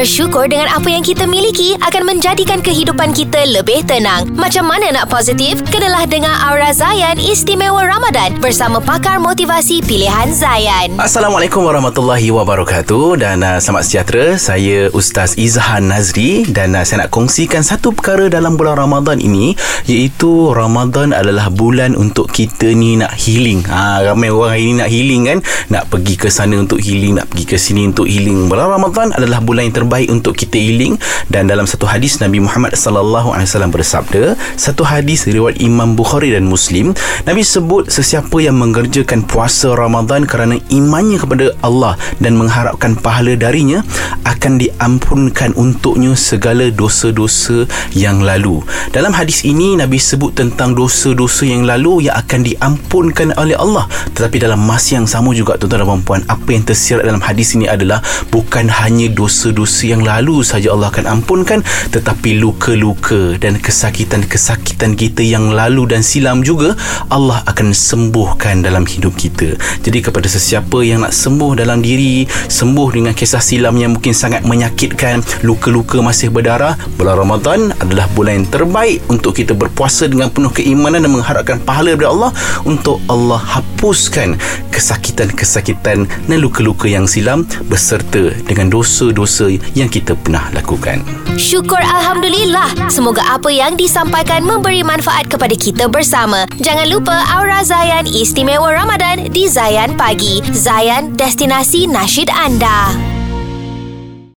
Bersyukur dengan apa yang kita miliki akan menjadikan kehidupan kita lebih tenang. Macam mana nak positif? Kenalah dengar Aura Zayan Istimewa Ramadan bersama pakar motivasi pilihan Zayan. Assalamualaikum warahmatullahi wabarakatuh dan uh, selamat sejahtera. Saya Ustaz Izhan Nazri dan uh, saya nak kongsikan satu perkara dalam bulan Ramadan ini iaitu Ramadan adalah bulan untuk kita ni nak healing. Ha, ramai orang hari ni nak healing kan? Nak pergi ke sana untuk healing, nak pergi ke sini untuk healing. Bulan Ramadan adalah bulan yang terbaik untuk kita healing dan dalam satu hadis Nabi Muhammad sallallahu alaihi wasallam bersabda, satu hadis riwayat Imam Bukhari dan Muslim, Nabi sebut sesiapa yang mengerjakan puasa Ramadan kerana imannya kepada Allah dan mengharapkan pahala darinya akan diampunkan untuknya segala dosa-dosa yang lalu. Dalam hadis ini Nabi sebut tentang dosa-dosa yang lalu yang akan diampunkan oleh Allah. Tetapi dalam masa yang sama juga tuan-tuan dan puan apa yang tersirat dalam hadis ini adalah bukan hanya dosa-dosa yang lalu saja Allah akan ampunkan tetapi luka-luka dan kesakitan-kesakitan kita yang lalu dan silam juga Allah akan sembuhkan dalam hidup kita. Jadi kepada sesiapa yang nak sembuh dalam diri, sembuh dengan kisah silam yang mungkin sangat menyakitkan, luka-luka masih berdarah, bulan Ramadan adalah bulan yang terbaik untuk kita berpuasa dengan penuh keimanan dan mengharapkan pahala daripada Allah untuk Allah hapuskan kesakitan-kesakitan dan luka-luka yang silam beserta dengan dosa-dosa yang kita pernah lakukan. Syukur Alhamdulillah. Semoga apa yang disampaikan memberi manfaat kepada kita bersama. Jangan lupa Aura Zayan Istimewa Ramadan di Zayan Pagi. Zayan, destinasi nasyid anda.